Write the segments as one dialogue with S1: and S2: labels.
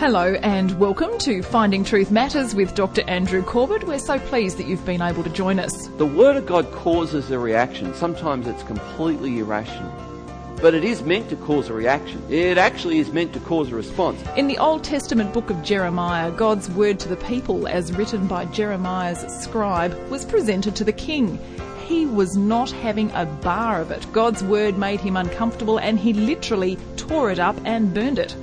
S1: Hello and welcome to Finding Truth Matters with Dr. Andrew Corbett. We're so pleased that you've been able to join us.
S2: The Word of God causes a reaction. Sometimes it's completely irrational. But it is meant to cause a reaction. It actually is meant to cause a response.
S1: In the Old Testament book of Jeremiah, God's word to the people, as written by Jeremiah's scribe, was presented to the king. He was not having a bar of it. God's word made him uncomfortable and he literally tore it up and burned it.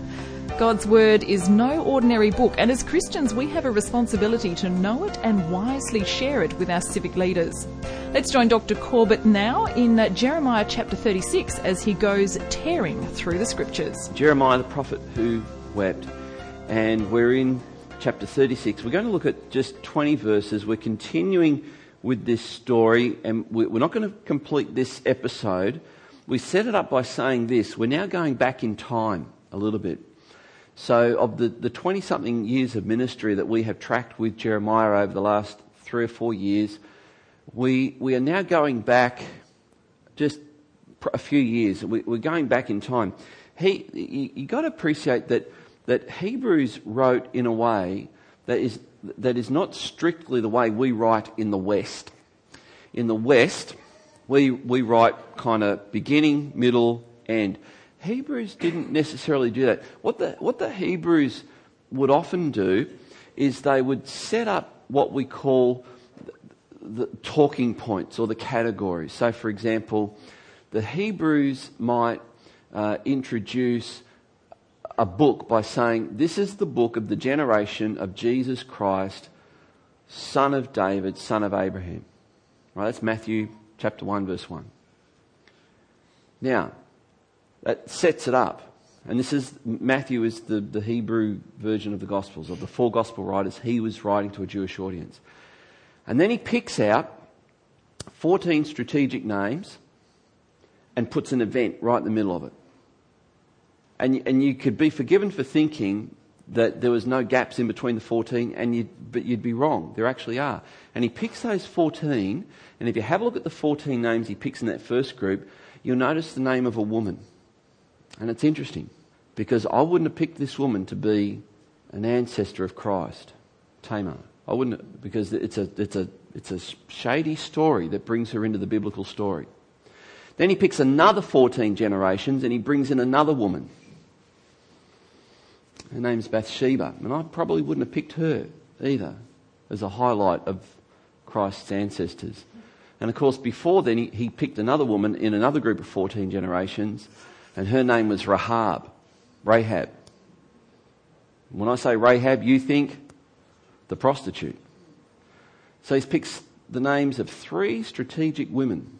S1: God's Word is no ordinary book, and as Christians, we have a responsibility to know it and wisely share it with our civic leaders. Let's join Dr. Corbett now in uh, Jeremiah chapter 36 as he goes tearing through the scriptures.
S2: Jeremiah, the prophet who wept, and we're in chapter 36. We're going to look at just 20 verses. We're continuing with this story, and we're not going to complete this episode. We set it up by saying this we're now going back in time a little bit. So, of the 20 something years of ministry that we have tracked with Jeremiah over the last three or four years, we, we are now going back just a few years. We, are going back in time. He, you, you got to appreciate that, that Hebrews wrote in a way that is, that is not strictly the way we write in the West. In the West, we, we write kind of beginning, middle, end. Hebrews didn't necessarily do that. What the, what the Hebrews would often do is they would set up what we call the talking points or the categories. So, for example, the Hebrews might uh, introduce a book by saying, This is the book of the generation of Jesus Christ, son of David, son of Abraham. Right? That's Matthew chapter 1, verse 1. Now, that sets it up. And this is, Matthew is the, the Hebrew version of the Gospels, of the four Gospel writers. He was writing to a Jewish audience. And then he picks out 14 strategic names and puts an event right in the middle of it. And, and you could be forgiven for thinking that there was no gaps in between the 14, and you'd, but you'd be wrong. There actually are. And he picks those 14, and if you have a look at the 14 names he picks in that first group, you'll notice the name of a woman. And it's interesting because I wouldn't have picked this woman to be an ancestor of Christ, Tamar. I wouldn't have, because it's a, it's, a, it's a shady story that brings her into the biblical story. Then he picks another 14 generations and he brings in another woman. Her name's Bathsheba, and I probably wouldn't have picked her either as a highlight of Christ's ancestors. And of course, before then, he, he picked another woman in another group of 14 generations and her name was Rahab. Rahab. When I say Rahab, you think the prostitute. So he picks the names of three strategic women.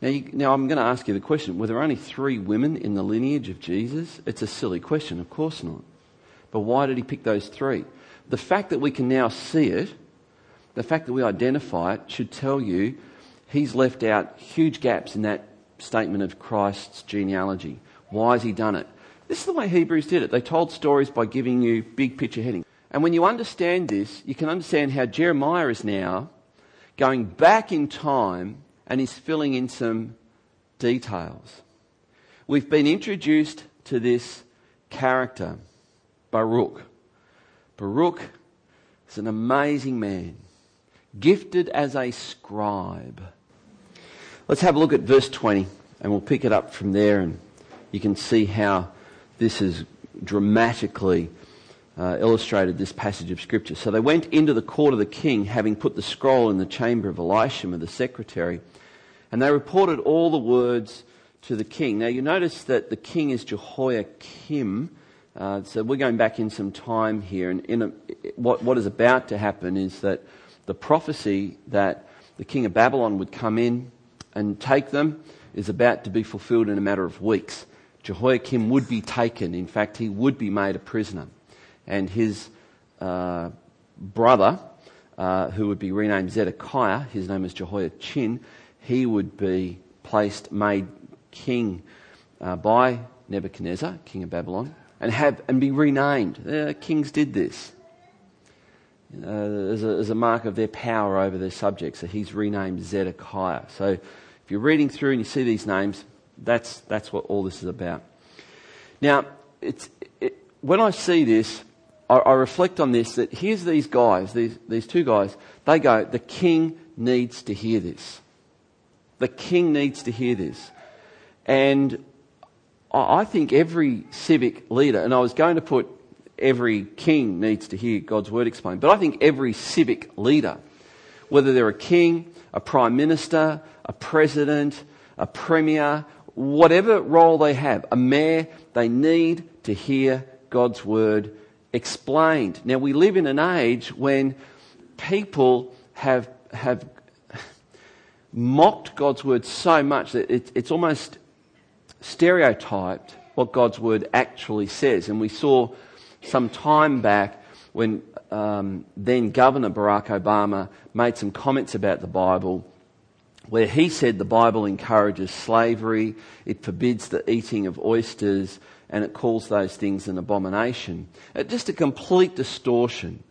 S2: Now, you, now I'm going to ask you the question were there only three women in the lineage of Jesus? It's a silly question, of course not. But why did he pick those three? The fact that we can now see it, the fact that we identify it, should tell you he's left out huge gaps in that statement of Christ's genealogy. Why has he done it? This is the way Hebrews did it. They told stories by giving you big picture headings. And when you understand this, you can understand how Jeremiah is now going back in time and is filling in some details. We've been introduced to this character, Baruch. Baruch is an amazing man, gifted as a scribe. Let's have a look at verse 20 and we'll pick it up from there and you can see how this has dramatically uh, illustrated this passage of scripture. So they went into the court of the king, having put the scroll in the chamber of Elishama, the secretary, and they reported all the words to the king. Now you notice that the king is Jehoiakim. Uh, so we're going back in some time here, and a, what, what is about to happen is that the prophecy that the king of Babylon would come in and take them is about to be fulfilled in a matter of weeks. Jehoiakim would be taken. In fact, he would be made a prisoner. And his uh, brother, uh, who would be renamed Zedekiah, his name is Jehoiachin, he would be placed, made king uh, by Nebuchadnezzar, king of Babylon, and, have, and be renamed. Uh, kings did this. Uh, as, a, as, a, mark of their power over their subjects. So he's renamed Zedekiah. So if you're reading through and you see these names, that's, that's what all this is about. Now, it's, it, when I see this, I, I reflect on this that here's these guys, these, these two guys, they go, the king needs to hear this. The king needs to hear this. And I think every civic leader, and I was going to put every king needs to hear God's word explained, but I think every civic leader, whether they're a king, a prime minister, a president, a premier, whatever role they have, a mayor, they need to hear God's word explained. Now we live in an age when people have, have mocked God's word so much that it, it's almost stereotyped what God's word actually says. And we saw some time back when um, then Governor Barack Obama made some comments about the Bible where he said the Bible encourages slavery, it forbids the eating of oysters, and it calls those things an abomination. Uh, just a complete distortion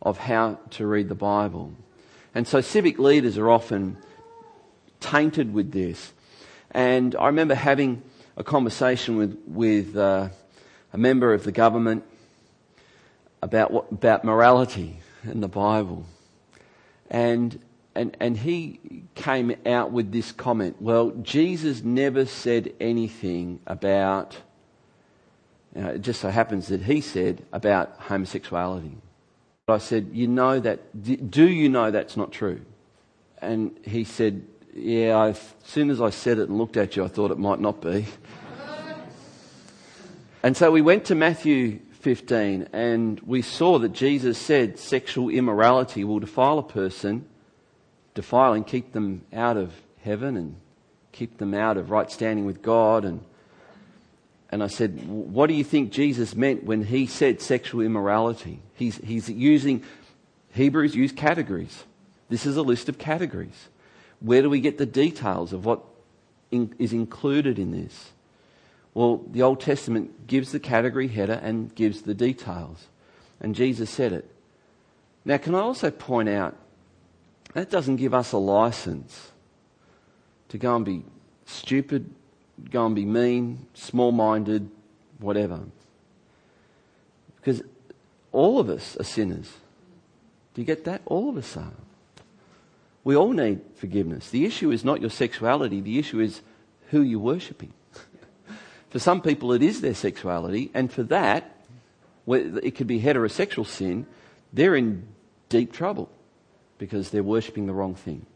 S2: of how to read the Bible. And so civic leaders are often tainted with this. And I remember having a conversation with, with uh, a member of the government about, what, about morality in the Bible. And, and, and he came out with this comment well, Jesus never said anything about, you know, it just so happens that he said about homosexuality. But I said, You know that, do you know that's not true? And he said, yeah, I, as soon as I said it and looked at you, I thought it might not be. and so we went to Matthew 15 and we saw that Jesus said sexual immorality will defile a person, defile and keep them out of heaven and keep them out of right standing with God. And, and I said, What do you think Jesus meant when he said sexual immorality? He's, he's using, Hebrews use categories. This is a list of categories. Where do we get the details of what in, is included in this? Well, the Old Testament gives the category header and gives the details. And Jesus said it. Now, can I also point out that doesn't give us a license to go and be stupid, go and be mean, small minded, whatever. Because all of us are sinners. Do you get that? All of us are. We all need forgiveness. The issue is not your sexuality, the issue is who you're worshipping. For some people, it is their sexuality, and for that, it could be heterosexual sin, they're in deep trouble because they're worshipping the wrong thing.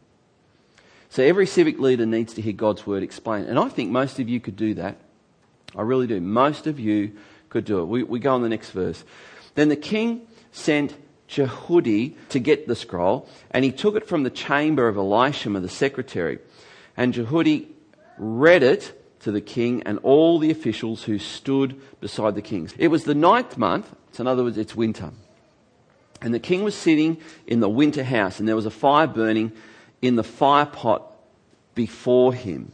S2: So every civic leader needs to hear God's word explained. And I think most of you could do that. I really do. Most of you could do it. We, we go on the next verse. Then the king sent Jehudi to get the scroll, and he took it from the chamber of Elishama, the secretary. And Jehudi read it to the king and all the officials who stood beside the king. It was the ninth month, so in other words, it's winter. And the king was sitting in the winter house, and there was a fire burning in the fire pot before him.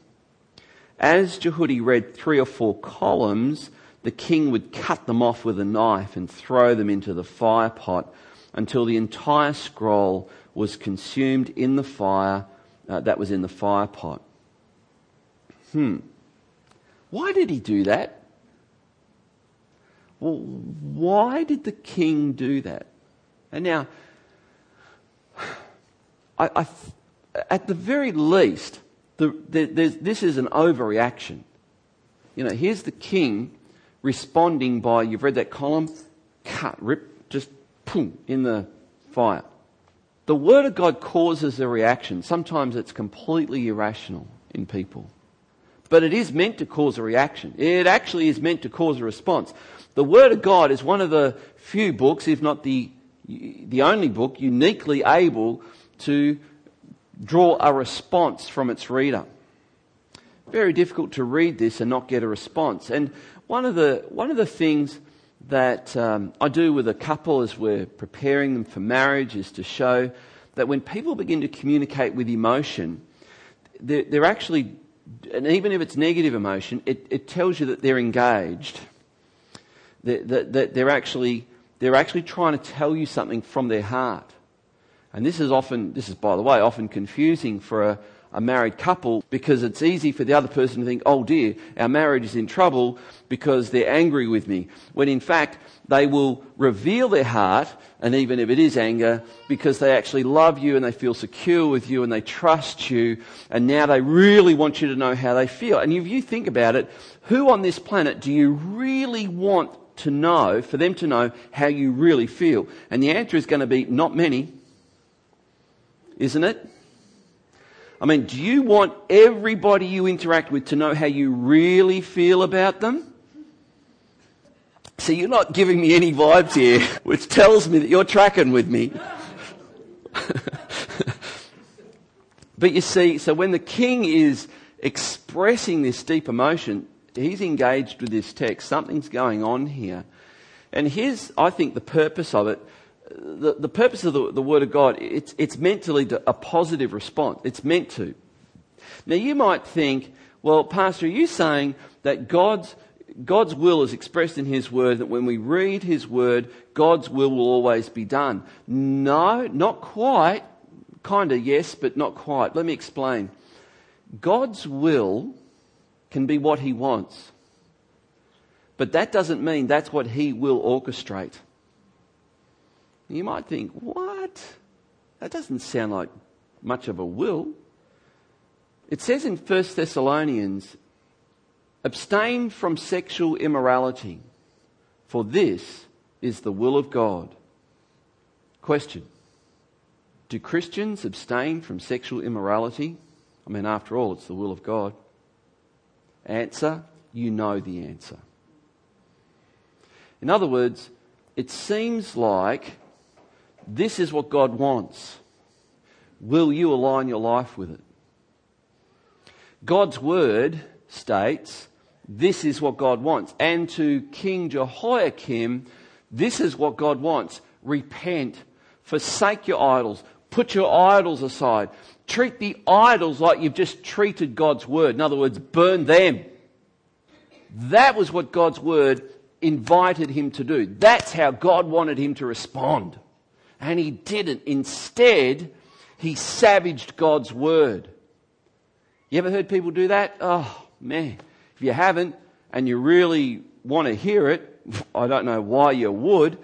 S2: As Jehudi read three or four columns, the king would cut them off with a knife and throw them into the fire pot until the entire scroll was consumed in the fire uh, that was in the fire pot. Hmm. Why did he do that? Well, why did the king do that? And now, I, I, at the very least, the, the, this is an overreaction. You know, here's the king responding by, you've read that column, cut, rip, just boom, in the fire. The Word of God causes a reaction. Sometimes it's completely irrational in people. But it is meant to cause a reaction. It actually is meant to cause a response. The Word of God is one of the few books, if not the, the only book, uniquely able to draw a response from its reader. Very difficult to read this and not get a response. And one of the, one of the things that um, I do with a couple as we're preparing them for marriage is to show that when people begin to communicate with emotion, they're, they're actually, and even if it's negative emotion, it, it tells you that they're engaged. That, that, that they're, actually, they're actually trying to tell you something from their heart. And this is often, this is by the way, often confusing for a, a married couple because it's easy for the other person to think, oh dear, our marriage is in trouble because they're angry with me. When in fact, they will reveal their heart, and even if it is anger, because they actually love you and they feel secure with you and they trust you, and now they really want you to know how they feel. And if you think about it, who on this planet do you really want to know, for them to know how you really feel? And the answer is going to be not many, isn't it? I mean, do you want everybody you interact with to know how you really feel about them? So you're not giving me any vibes here, which tells me that you're tracking with me. but you see, so when the king is expressing this deep emotion, he's engaged with this text. Something's going on here. And here's, I think, the purpose of it the, the purpose of the, the Word of God, it's, it's meant to lead to a positive response. It's meant to. Now, you might think, well, Pastor, are you saying that God's, God's will is expressed in His Word, that when we read His Word, God's will will always be done? No, not quite. Kind of yes, but not quite. Let me explain. God's will can be what He wants. But that doesn't mean that's what He will orchestrate. You might think, what? That doesn't sound like much of a will. It says in 1 Thessalonians, abstain from sexual immorality, for this is the will of God. Question Do Christians abstain from sexual immorality? I mean, after all, it's the will of God. Answer You know the answer. In other words, it seems like this is what God wants. Will you align your life with it? God's word states this is what God wants. And to King Jehoiakim, this is what God wants. Repent, forsake your idols, put your idols aside, treat the idols like you've just treated God's word. In other words, burn them. That was what God's word invited him to do. That's how God wanted him to respond. And he didn't. Instead, he savaged God's word. You ever heard people do that? Oh, man. If you haven't and you really want to hear it, I don't know why you would.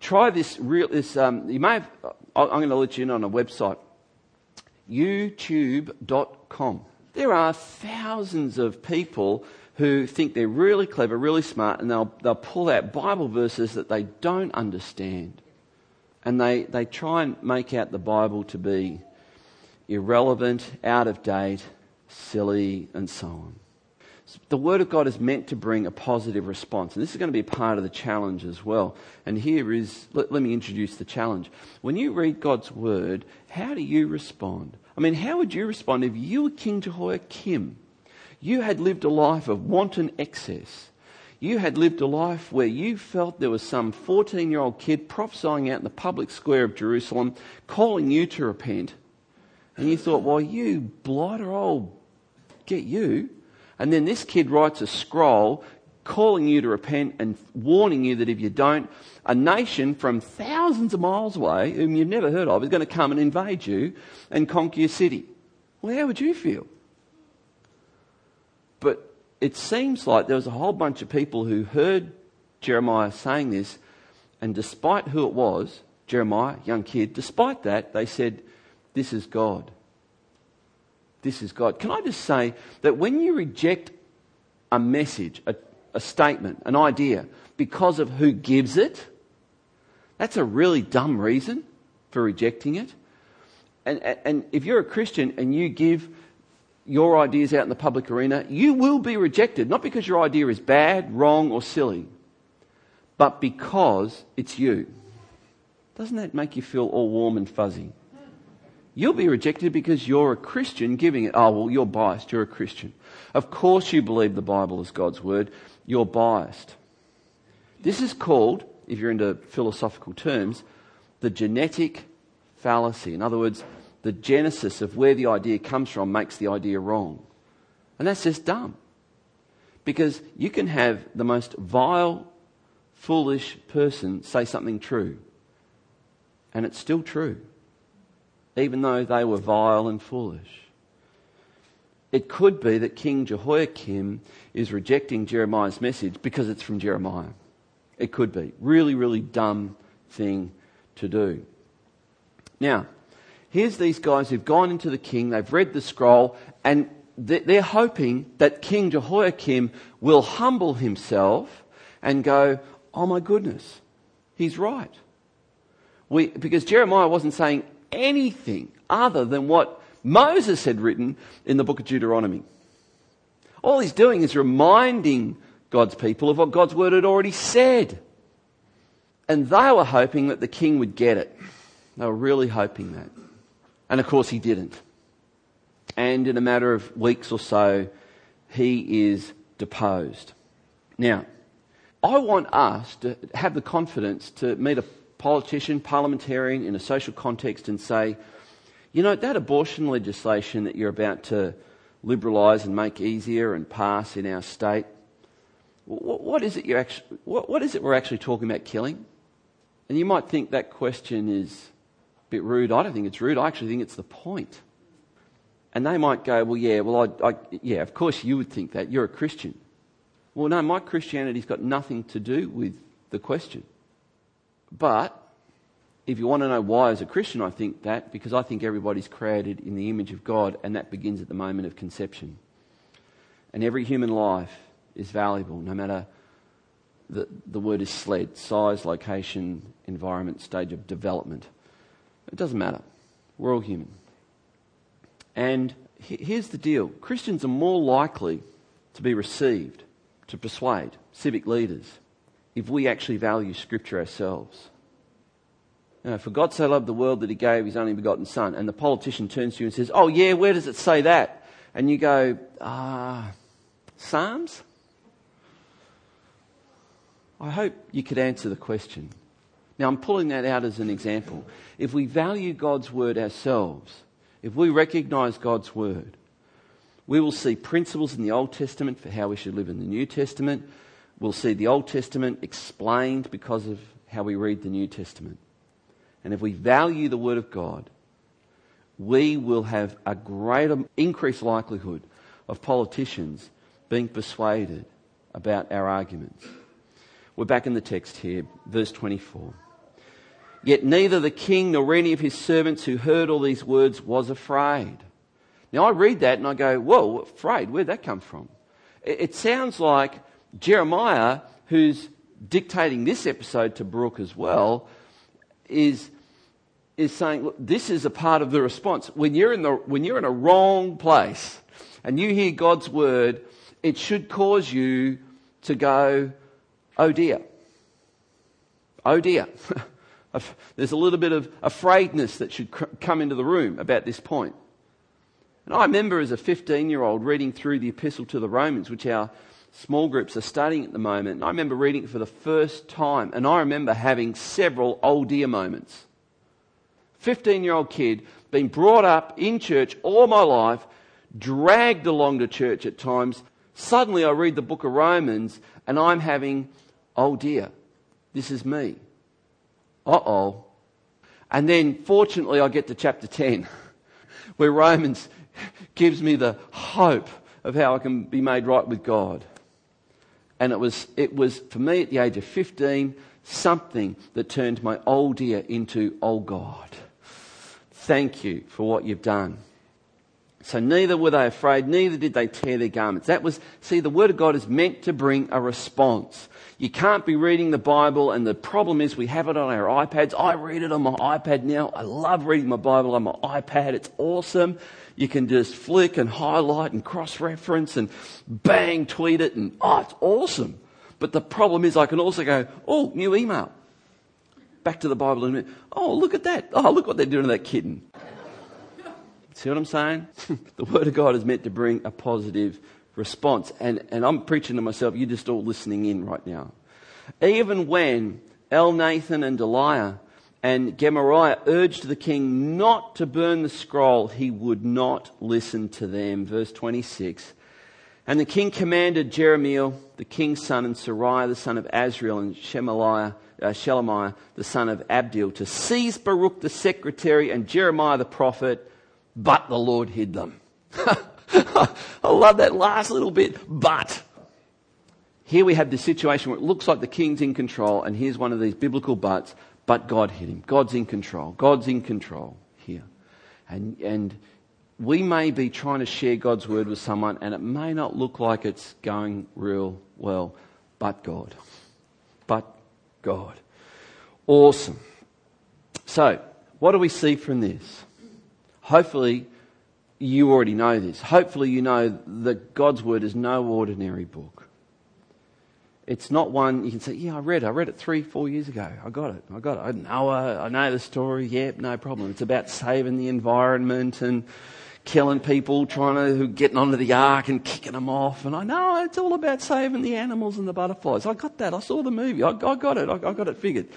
S2: Try this real, this, um, you may have, I'm going to let you in on a website. YouTube.com. There are thousands of people who think they're really clever, really smart, and they'll, they'll pull out Bible verses that they don't understand and they, they try and make out the Bible to be irrelevant, out of date, silly, and so on. The Word of God is meant to bring a positive response. And this is going to be part of the challenge as well. And here is, let, let me introduce the challenge. When you read God's Word, how do you respond? I mean, how would you respond if you were King Jehoiakim? You had lived a life of wanton excess you had lived a life where you felt there was some 14 year old kid prophesying out in the public square of Jerusalem, calling you to repent. And you thought, well, you blighter, I'll get you. And then this kid writes a scroll calling you to repent and warning you that if you don't, a nation from thousands of miles away, whom you've never heard of, is going to come and invade you and conquer your city. Well, how would you feel? It seems like there was a whole bunch of people who heard Jeremiah saying this, and despite who it was, Jeremiah, young kid, despite that, they said, This is God. This is God. Can I just say that when you reject a message, a, a statement, an idea, because of who gives it, that's a really dumb reason for rejecting it. And, and if you're a Christian and you give your ideas out in the public arena, you will be rejected, not because your idea is bad, wrong, or silly, but because it's you. Doesn't that make you feel all warm and fuzzy? You'll be rejected because you're a Christian giving it. Oh, well, you're biased. You're a Christian. Of course you believe the Bible is God's word. You're biased. This is called, if you're into philosophical terms, the genetic fallacy. In other words, the genesis of where the idea comes from makes the idea wrong. And that's just dumb. Because you can have the most vile, foolish person say something true, and it's still true, even though they were vile and foolish. it could be that King Jehoiakim is rejecting Jeremiah's message because it's from Jeremiah. It could be. Really, really dumb thing to do. Now, here's these guys who've gone into the king, they've read the scroll, and they're hoping that King Jehoiakim will humble himself and go, Oh my goodness, he's right. We, because Jeremiah wasn't saying anything other than what Moses had written in the book of Deuteronomy. All he's doing is reminding God's people of what God's word had already said. And they were hoping that the king would get it. They were really hoping that. And of course, he didn't. And in a matter of weeks or so, he is deposed. Now, I want us to have the confidence to meet a politician, parliamentarian in a social context and say, you know, that abortion legislation that you're about to liberalise and make easier and pass in our state, what is it you're actually, what is it we're actually talking about killing? And you might think that question is bit rude. I don't think it's rude. I actually think it's the point. And they might go, well, yeah, well, I, I, yeah, of course you would think that. You're a Christian. Well, no, my Christianity's got nothing to do with the question. But if you want to know why as a Christian I think that, because I think everybody's created in the image of God, and that begins at the moment of conception. And every human life is valuable, no matter the, the word is sled size, location, environment, stage of development. It doesn't matter. We're all human. And here's the deal Christians are more likely to be received, to persuade civic leaders, if we actually value Scripture ourselves. Know, for God so loved the world that he gave his only begotten Son. And the politician turns to you and says, Oh, yeah, where does it say that? And you go, Ah, uh, Psalms? I hope you could answer the question. Now, I'm pulling that out as an example. If we value God's word ourselves, if we recognize God's word, we will see principles in the Old Testament for how we should live in the New Testament. We'll see the Old Testament explained because of how we read the New Testament. And if we value the Word of God, we will have a greater increased likelihood of politicians being persuaded about our arguments. We're back in the text here, verse 24. Yet neither the king nor any of his servants who heard all these words was afraid. Now I read that and I go, whoa, afraid? Where'd that come from? It sounds like Jeremiah, who's dictating this episode to Baruch as well, is, is saying, look, this is a part of the response. When you're, in the, when you're in a wrong place and you hear God's word, it should cause you to go, oh dear. Oh dear. There's a little bit of afraidness that should come into the room about this point. And I remember as a 15 year old reading through the Epistle to the Romans, which our small groups are studying at the moment. And I remember reading it for the first time, and I remember having several oh dear moments. 15 year old kid, been brought up in church all my life, dragged along to church at times. Suddenly I read the book of Romans, and I'm having, oh dear, this is me. Uh oh. And then, fortunately, I get to chapter 10, where Romans gives me the hope of how I can be made right with God. And it was, it was, for me at the age of 15, something that turned my old ear into, oh God, thank you for what you've done. So neither were they afraid, neither did they tear their garments. That was, see, the Word of God is meant to bring a response. You can't be reading the Bible, and the problem is we have it on our iPads. I read it on my iPad now. I love reading my Bible on my iPad. It's awesome. You can just flick and highlight and cross reference and bang, tweet it, and oh, it's awesome. But the problem is, I can also go, oh, new email. Back to the Bible and oh, look at that. Oh, look what they're doing to that kitten. See what I'm saying? the Word of God is meant to bring a positive response. And, and I'm preaching to myself, you're just all listening in right now. Even when Elnathan and Delaiah and Gemariah urged the king not to burn the scroll. He would not listen to them. Verse 26. And the king commanded Jerahmeel, the king's son, and Seraiah, the son of Azriel, and Shemaliah, uh, Shelemiah, the son of Abdeel, to seize Baruch the secretary and Jeremiah the prophet, but the Lord hid them. I love that last little bit, but. Here we have this situation where it looks like the king's in control, and here's one of these biblical buts, but God hit him. God's in control. God's in control here. And, and we may be trying to share God's word with someone, and it may not look like it's going real well, but God. But God. Awesome. So, what do we see from this? Hopefully, you already know this. Hopefully, you know that God's Word is no ordinary book. It's not one you can say, Yeah, I read it. I read it three, four years ago. I got it. I got it. I know, I know the story. Yep, no problem. It's about saving the environment and killing people, trying to getting onto the ark and kicking them off. And I know it's all about saving the animals and the butterflies. I got that. I saw the movie. I, I got it. I, I got it figured.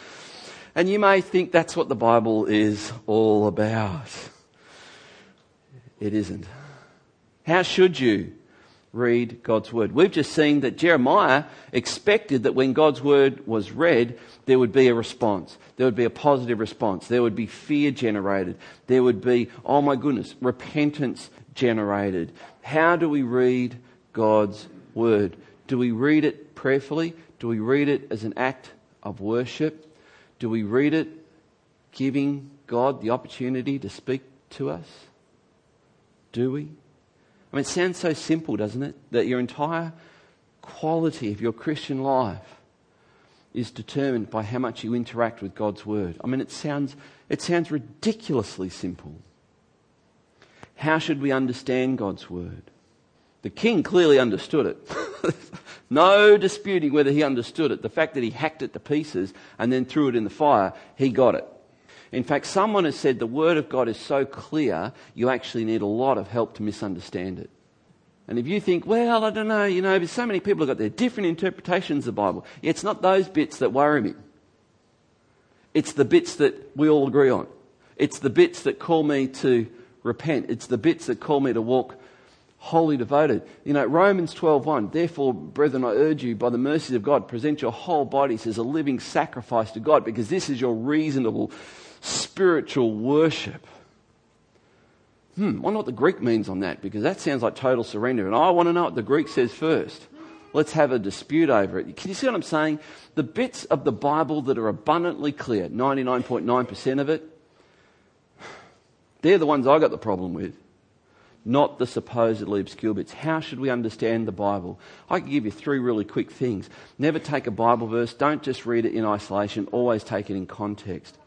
S2: And you may think that's what the Bible is all about. It isn't. How should you read God's Word? We've just seen that Jeremiah expected that when God's Word was read, there would be a response. There would be a positive response. There would be fear generated. There would be, oh my goodness, repentance generated. How do we read God's Word? Do we read it prayerfully? Do we read it as an act of worship? Do we read it giving God the opportunity to speak to us? Do we? I mean, it sounds so simple, doesn't it? That your entire quality of your Christian life is determined by how much you interact with God's Word. I mean, it sounds, it sounds ridiculously simple. How should we understand God's Word? The king clearly understood it. no disputing whether he understood it. The fact that he hacked it to pieces and then threw it in the fire, he got it. In fact, someone has said the Word of God is so clear, you actually need a lot of help to misunderstand it. And if you think, well, I don't know, you know, there's so many people have got their different interpretations of the Bible. It's not those bits that worry me. It's the bits that we all agree on. It's the bits that call me to repent. It's the bits that call me to walk wholly devoted. You know, Romans 12.1, Therefore, brethren, I urge you, by the mercies of God, present your whole bodies as a living sacrifice to God, because this is your reasonable spiritual worship. Hmm, I wonder what the Greek means on that, because that sounds like total surrender. And I want to know what the Greek says first. Let's have a dispute over it. Can you see what I'm saying? The bits of the Bible that are abundantly clear, 99.9% of it, they're the ones I got the problem with, not the supposedly obscure bits. How should we understand the Bible? I can give you three really quick things. Never take a Bible verse, don't just read it in isolation, always take it in context.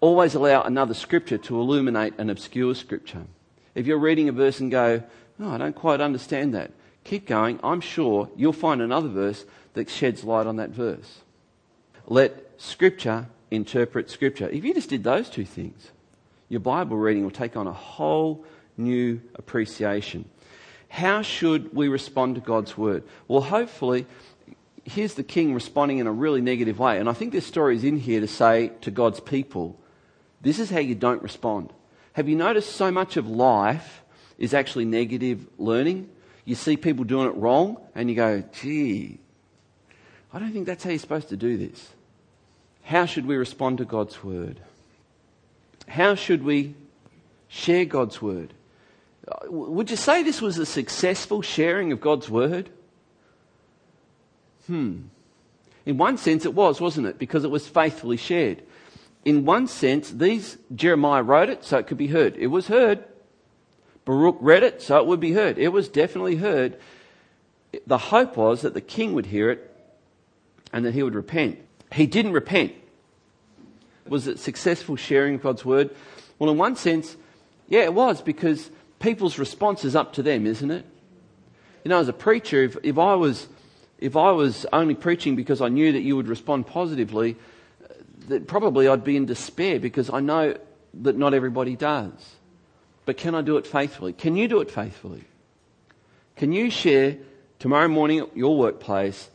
S2: Always allow another scripture to illuminate an obscure scripture. If you're reading a verse and go, I don't quite understand that, keep going. I'm sure you'll find another verse that sheds light on that verse. Let scripture interpret scripture. If you just did those two things, your Bible reading will take on a whole new appreciation. How should we respond to God's word? Well, hopefully, here's the king responding in a really negative way. And I think this story is in here to say to God's people, this is how you don't respond. Have you noticed so much of life is actually negative learning? You see people doing it wrong and you go, gee, I don't think that's how you're supposed to do this. How should we respond to God's word? How should we share God's word? Would you say this was a successful sharing of God's word? Hmm. In one sense, it was, wasn't it? Because it was faithfully shared in one sense, these Jeremiah wrote it so it could be heard. It was heard. Baruch read it so it would be heard. It was definitely heard. The hope was that the king would hear it and that he would repent. He didn't repent. Was it successful sharing of God's word? Well, in one sense, yeah, it was because people's response is up to them, isn't it? You know, as a preacher, if, if I was if I was only preaching because I knew that you would respond positively, that probably I'd be in despair because I know that not everybody does. But can I do it faithfully? Can you do it faithfully? Can you share tomorrow morning at your workplace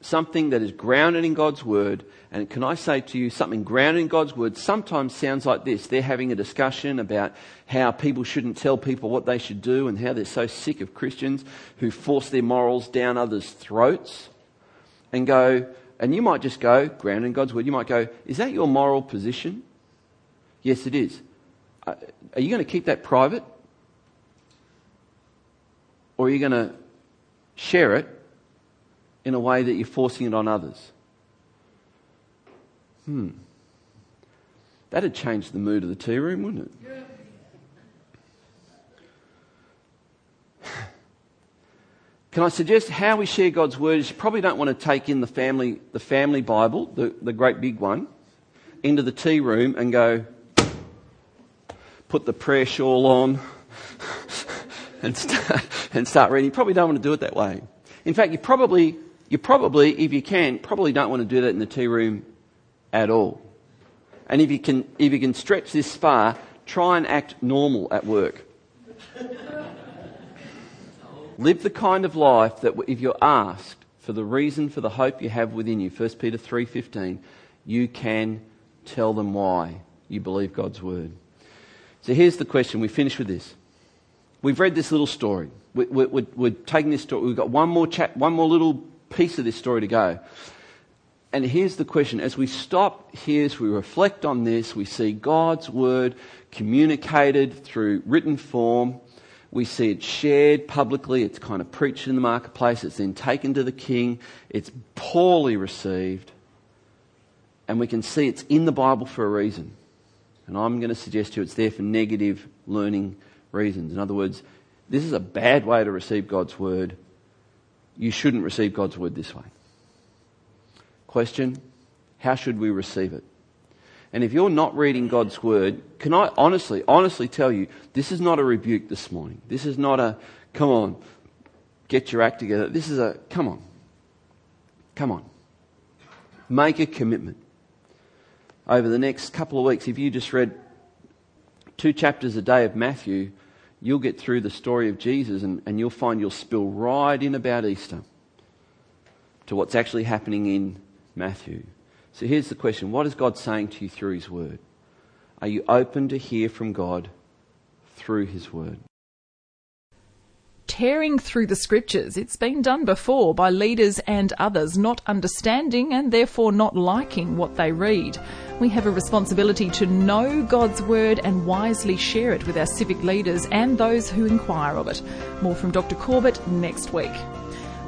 S2: something that is grounded in God's Word? And can I say to you, something grounded in God's Word sometimes sounds like this. They're having a discussion about how people shouldn't tell people what they should do and how they're so sick of Christians who force their morals down others' throats and go, and you might just go, grounded in God's word, you might go, is that your moral position? Yes, it is. Uh, are you going to keep that private? or are you going to share it in a way that you're forcing it on others? Hmm. That'd change the mood of the tea room, wouldn't it? Can I suggest how we share God's word you probably don't want to take in the family, the family Bible, the, the great big one, into the tea room and go, put the prayer shawl on and start, and start reading. You probably don't want to do it that way. In fact, you probably, you probably, if you can, probably don't want to do that in the tea room at all. And if you can, if you can stretch this far, try and act normal at work. Live the kind of life that if you're asked for the reason for the hope you have within you, 1 Peter 3:15, you can tell them why you believe God's word. So here's the question. We finish with this. We've read this little story. We, we, we're, we're taking this story. We've got one more chat, one more little piece of this story to go. And here's the question. As we stop here, as we reflect on this, we see God's word communicated through written form we see it shared publicly, it's kind of preached in the marketplace, it's then taken to the king, it's poorly received, and we can see it's in the Bible for a reason. And I'm going to suggest to you it's there for negative learning reasons. In other words, this is a bad way to receive God's word. You shouldn't receive God's word this way. Question How should we receive it? And if you're not reading God's word, can I honestly, honestly tell you, this is not a rebuke this morning. This is not a, come on, get your act together. This is a, come on. Come on. Make a commitment. Over the next couple of weeks, if you just read two chapters a day of Matthew, you'll get through the story of Jesus and, and you'll find you'll spill right in about Easter to what's actually happening in Matthew. So here's the question What is God saying to you through His Word? Are you open to hear from God through His Word?
S1: Tearing through the scriptures. It's been done before by leaders and others not understanding and therefore not liking what they read. We have a responsibility to know God's word and wisely share it with our civic leaders and those who inquire of it. More from Dr. Corbett next week.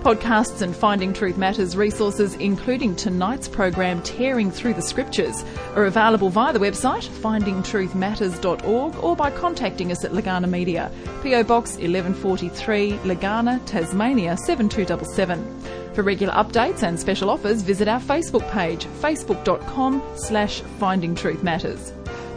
S1: Podcasts and Finding Truth Matters resources, including tonight's program Tearing Through the Scriptures, are available via the website findingtruthmatters.org or by contacting us at Legana Media, PO Box 1143, Legana, Tasmania 7277. For regular updates and special offers, visit our Facebook page, facebook.com slash Finding Truth Matters.